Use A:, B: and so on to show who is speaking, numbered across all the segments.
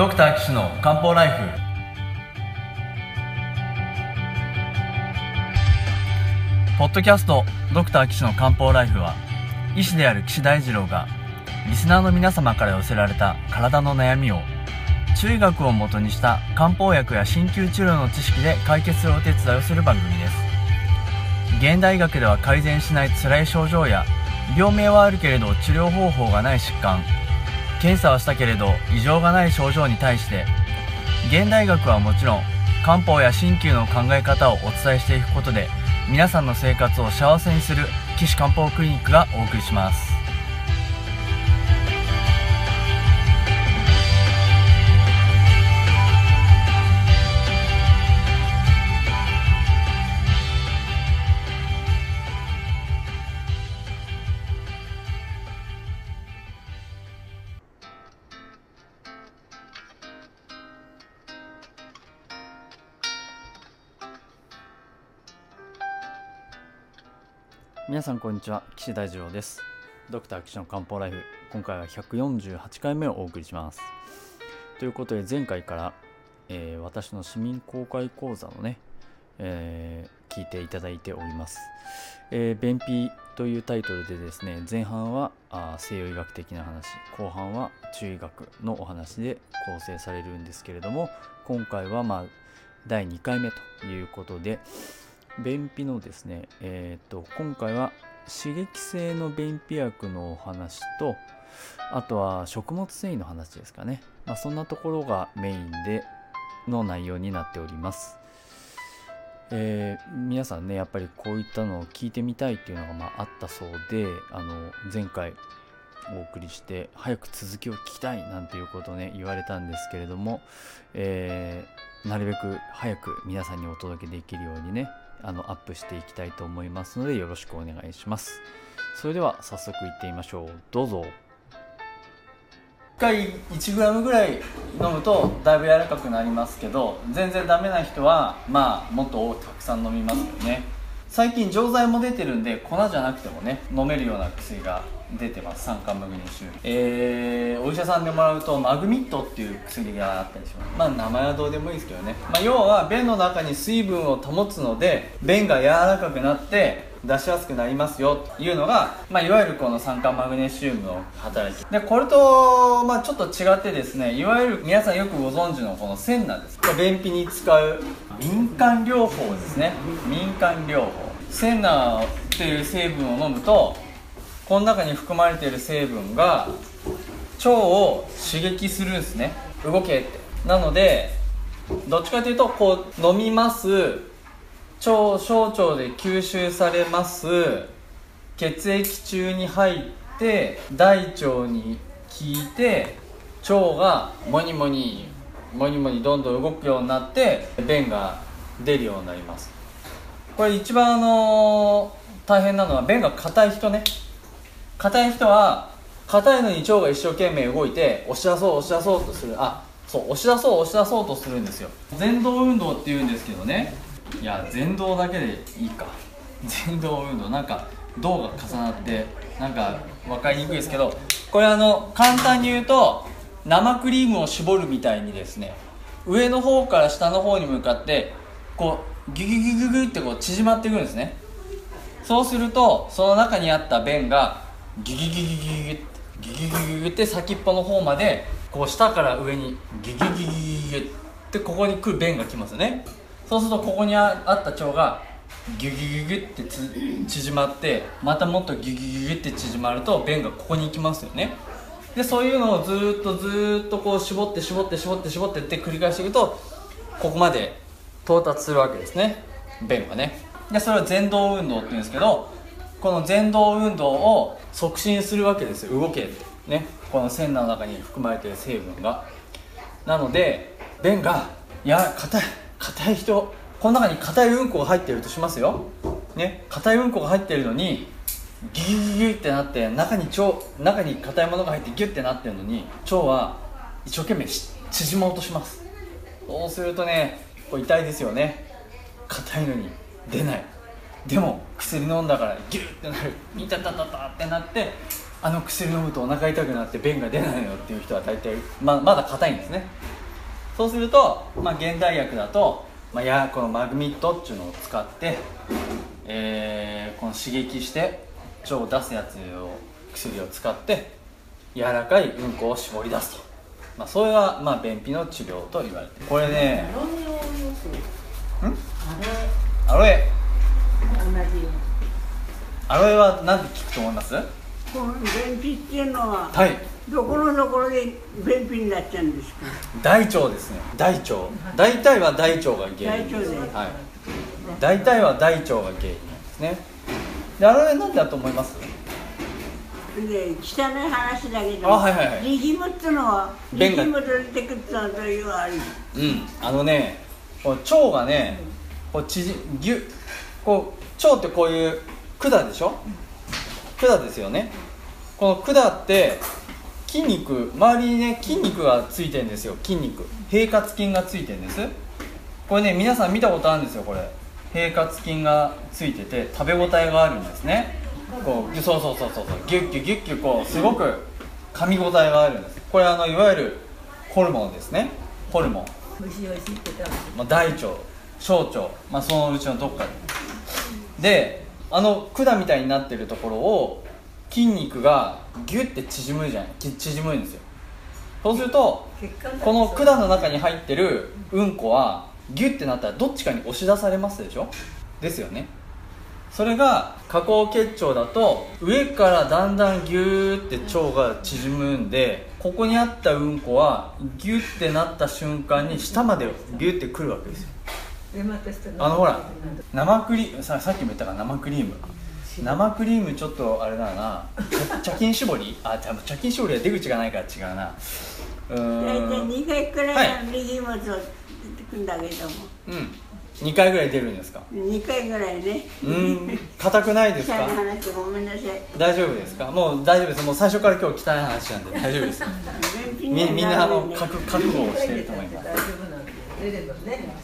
A: ドクター岸の漢方ライフ。ポッドキャストドクター岸の漢方ライフは医師である岸大二郎がリスナーの皆様から寄せられた体の悩みを中医学をもとにした漢方薬や鍼灸治療の知識で解決するお手伝いをする番組です。現代医学では改善しない辛い症状や病名はあるけれど治療方法がない疾患。検査はしたけれど異常がない症状に対して現代学はもちろん漢方や鍼灸の考え方をお伝えしていくことで皆さんの生活を幸せにする岸漢方クリニックがお送りします。皆さんこんにちは。岸大二郎です。ドクター岸の漢方ライフ。今回は148回目をお送りします。ということで前回から、えー私の市民公開講座のね、えー聞いていただいております、えー便秘というタイトルでですね前半はあ西洋医学的な話。後半は中医学のお話で構成されるんですけれども今回はまあ第2回目ということで便秘のですね、えー、と今回は刺激性の便秘薬のお話とあとは食物繊維の話ですかね、まあ、そんなところがメインでの内容になっております、えー皆さんねやっぱりこういったのを聞いてみたいっていうのがまああったそうであの前回お送りして早く続きを聞きたいなんていうことをね言われたんですけれども、えーなるべく早く皆さんにお届けできるようにねあのアップしていきたいと思いますのでよろしくお願いします。それでは早速いってみましょう。どうぞ。1回 1g ぐらい飲むとだいぶ柔らかくなりますけど全然ダメな人はまあもっとたくさん飲みますよね。最近錠剤も出てるんで粉じゃなくてもね飲めるような薬が出てます。酸化マグネシウムえー、お医者さんでもらうとマグミットっていう薬があったりします。まあ名前はどうでもいいですけどね、まあ、要は便の中に水分を保つので便が柔らかくなって出しやすくなりますよというのが、まあ、いわゆるこの酸化マグネシウムの働きでこれと、まあ、ちょっと違ってですねいわゆる皆さんよくご存知のこのセンナです。便秘に使う民間療法ですね。民間療法。センナっていう成分を飲むとこの中に含まれている成分が腸を刺激するんですね。動けって。なのでどっちかというとこう飲みます。腸小腸で吸収されます。血液中に入って大腸に効いて腸がモニモニモニモニどんどん動くようになって便が出るようになります。これ一番あの大変なのは便が硬い人ね。硬い人は硬いのに腸が一生懸命動いて押し出そう押し出そうとする。あそう押し出そう押し出そうとするんですよ。前動運動っていうんですけどね。いや前動だけでいいか。前動運動。なんか動が重なってなんか分かりにくいですけど。これあの簡単に言うと生クリームを絞るみたいにですね上の方から下の方に向かってこうギュギュギュギュギュってこう縮まっていくんですね。そうするとその中にあった便がギュギュギュギュギュギュってギュギュギュギュギュって先っぽの方までこう下から上にギュギュギュギュギュギュってここに来る便が来ますよねそうするとここにああった腸がギュギュギュギュってつ縮まってまたもっとギュギュギュギュって縮まると便がここに行きますよねでそういうのをずーっとずーっとこう絞って絞って絞って絞ってって繰り返していくとここまで到達するわけですね便がねでそれを前動運動って言うんですけどこの前動運動を促進するわけですよ。動けって。ね。この線の中に含まれている成分が。なので便がいや硬い。硬い人この中に硬いうんこが入ってるとしますよ。ね。硬いうんこが入ってるのにギュギュギュってなって中に腸中に硬いものが入ってギュってなってるのに腸は一生懸命縮もうとします。そうするとねこれ痛いですよね。硬いのに出ない。でも薬飲んだからギュッてなる。いたたたたってなってあの薬飲むとお腹痛くなって便が出ないのっていう人は大体ままだ硬いんですね。そうすると、まあ、現代薬だと、まあ、やこのマグミットっていうのを使って、えーこの刺激して腸を出すやつを薬を使って柔らかいうんこを絞り出すと、まあ、それが、まあ、便秘の治療と言われてこれね
B: アロエアロ
A: エアロエは何で効くと思います？
C: 便秘っていうのは
A: はい。
C: どこのところで便秘になっちゃうんですか？
A: 大腸ですね。大腸。大体は大腸が原因です。
C: 大腸で
A: はい。大体は大腸が原因なんですね。でアロエなんでだと思います？
C: で汚い話だけど
A: あはいはいはい。
C: 力むってのは
A: 便が。
C: 力む出てくってのはどういうあれ
A: うん。あのね腸がねこう縮ぎゅこう腸ってこういう管でしょ？管ですよね。この管って筋肉周りにね筋肉がついてるんですよ。筋肉。平滑筋がついてるんです。これね皆さん見たことあるんですよこれ。平滑筋がついてて食べ応えがあるんですね。こうそうそうそうそうギュッギュッギュッギュッこうすごく噛み応えがあるんです。これあのいわゆるホルモンですね。ホルモン。まあ、大腸小腸、まあ、そのうちのどっかで。であの管みたいになってるところを筋肉がギュッて縮むじゃん。き縮むんですよ。そうするとこの管の中に入ってるうんこはギュッてなったらどっちかに押し出されますでしょ？ですよね。それが下行結腸だと上からだんだんギューって腸が縮むんでここにあったうんこはギュッてなった瞬間に下までギュッてくるわけですよあのほら生クリームささっきも言ったから生クリーム。生クリームちょっとあれだな。茶茶巾絞り？あ茶巾絞りは出口がないから違うな。う
C: 大体
A: ーん
C: 2回くらいの力むと出てくんだけども、
A: うん。2回ぐらい出るんですか
C: ？2回ぐらいね。
A: うん。硬くないです
C: 汚い
A: か
C: 話ごめんなさい。
A: 大丈夫ですか？もう大丈夫です。もう最初から今日汚い話なんで大丈夫です。みみんなあの
C: ね
A: 覚覚悟をしていると思います。
B: 大丈夫なんで。出ればね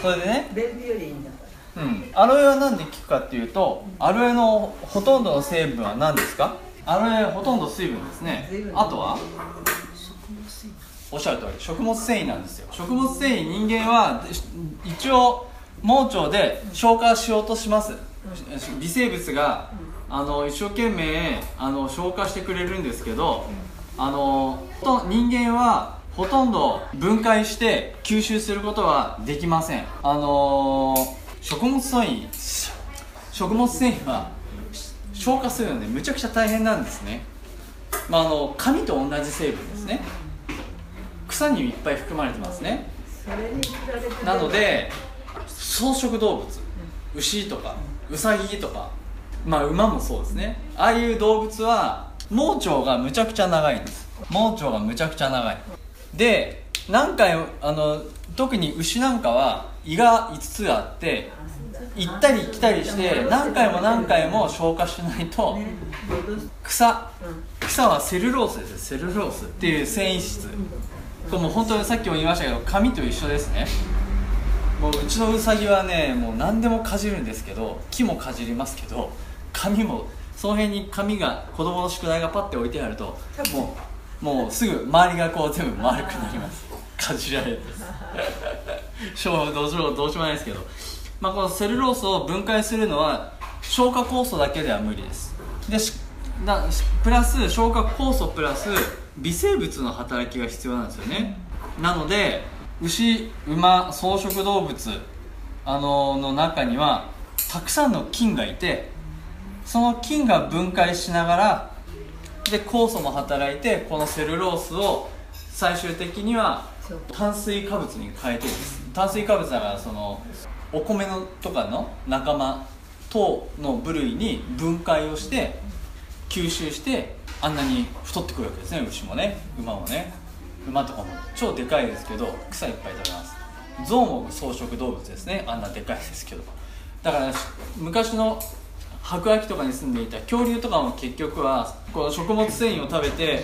A: それでね。
B: 便秘よりいいんだから。
A: うん、アロエは何で効くかっていうとアロエのほとんどの成分は何ですか？アロエほとんど水分ですね。あとは？おっしゃる通り。食物繊維なんですよ。食物繊維人間はし一応盲腸で消化しようとします。微生物があの一生懸命あの消化してくれるんですけどあのと人間はほとんど分解して吸収することはできません。あの食物繊維食物繊維は消化するのでむちゃくちゃ大変なんですね。まああの紙と同じ成分ですね。草にいっぱい含まれてますね。なので草食動物牛とかウサギとかまあ馬もそうですね。ああいう動物は盲腸がむちゃくちゃ長いんです。盲腸がむちゃくちゃ長い。で何回あの特に牛なんかは胃が5つあって行ったり来たりして何回も何回も消化しないと草
B: うん。
A: 草はセルロースですセルロースっていう繊維質。これもう本当にさっきも言いましたけど紙と一緒ですね。もううちのウサギはねもう何でもかじるんですけど木もかじりますけど紙もその辺に紙が子供の宿題がパッて置いてあるともうもうすぐ周りがこう全部丸くなります。かじられて。しょうどうしようどうしようもないですけど、まあ、このセルロースを分解するのは消化酵素だけでは無理です。でしなしプラス消化酵素プラス微生物の働きが必要なんですよね。なので牛馬草食動物あのの中にはたくさんの菌がいてその菌が分解しながらで酵素も働いてこのセルロースを最終的には炭水化物に変えてるんです。炭水化物だからそのお米のとかの仲間等の部類に分解をして吸収してあんなに太ってくるわけですね。牛もね。馬もね。馬とかも超でかいですけど草いっぱい食べます。象も草食動物ですね。あんなでかいですけど。だから昔の白亜紀とかに住んでいた恐竜とかも結局はこの食物繊維を食べて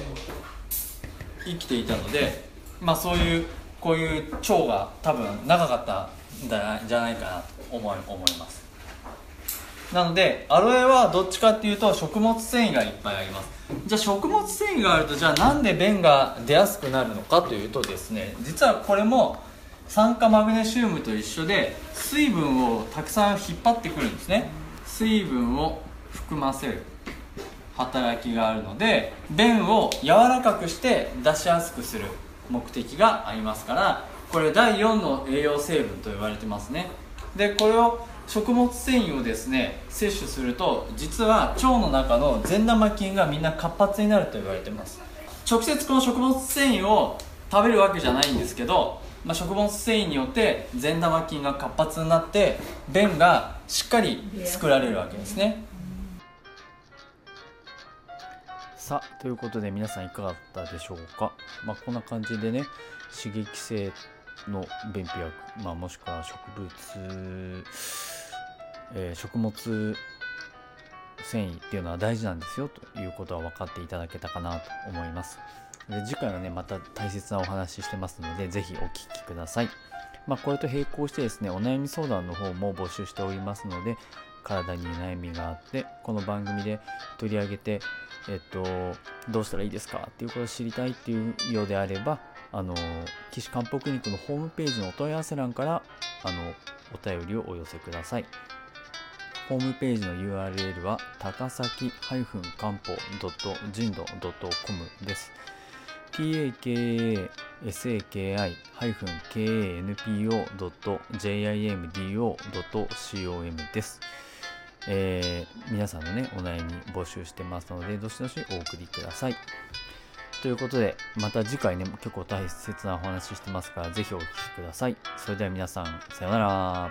A: 生きていたのでまあそういうこういう腸が多分長かったんじゃないかなと思い思います。なのでアロエはどっちかっていうと食物繊維がいっぱいあります。じゃあ食物繊維があるとじゃあなんで便が出やすくなるのかというとですね実はこれも酸化マグネシウムと一緒で水分をたくさん引っ張ってくるんですね。水分を含ませる働きがあるので便を柔らかくして出しやすくする目的がありますからこれ第4の栄養成分と言われてますね。でこれを食物繊維をですね摂取すると実は腸の中の善玉菌がみんな活発になると言われてます。直接この食物繊維を食べるわけじゃないんですけど、まあ、食物繊維によって善玉菌が活発になって便がしっかり作られるわけですね。さあということで皆さんいかがだったでしょうか、まあ、こんな感じでね刺激性の便秘薬、まあ、もしくは植物、えー食物繊維っていうのは大事なんですよということは分かっていただけたかなと思います。で次回はねまた大切なお話ししてますのでぜひお聞きください。まあ、これと並行してですねお悩み相談の方も募集しておりますので体に悩みがあってこの番組で取り上げてえっとどうしたらいいですか？っていうことを知りたいっていうようであればあの岸漢方クリニックのホームページのお問い合わせ欄からあのお便りをお寄せください。ホームページの URL は高崎漢方 .jindo.com です。takasaki-kanpo.jimdo.com です。えー皆さんのね、お悩み募集してますので、どしどしお送りください。ということで、また次回ね、結構大切なお話ししてますから、ぜひお聞きください。それでは皆さん、さようなら。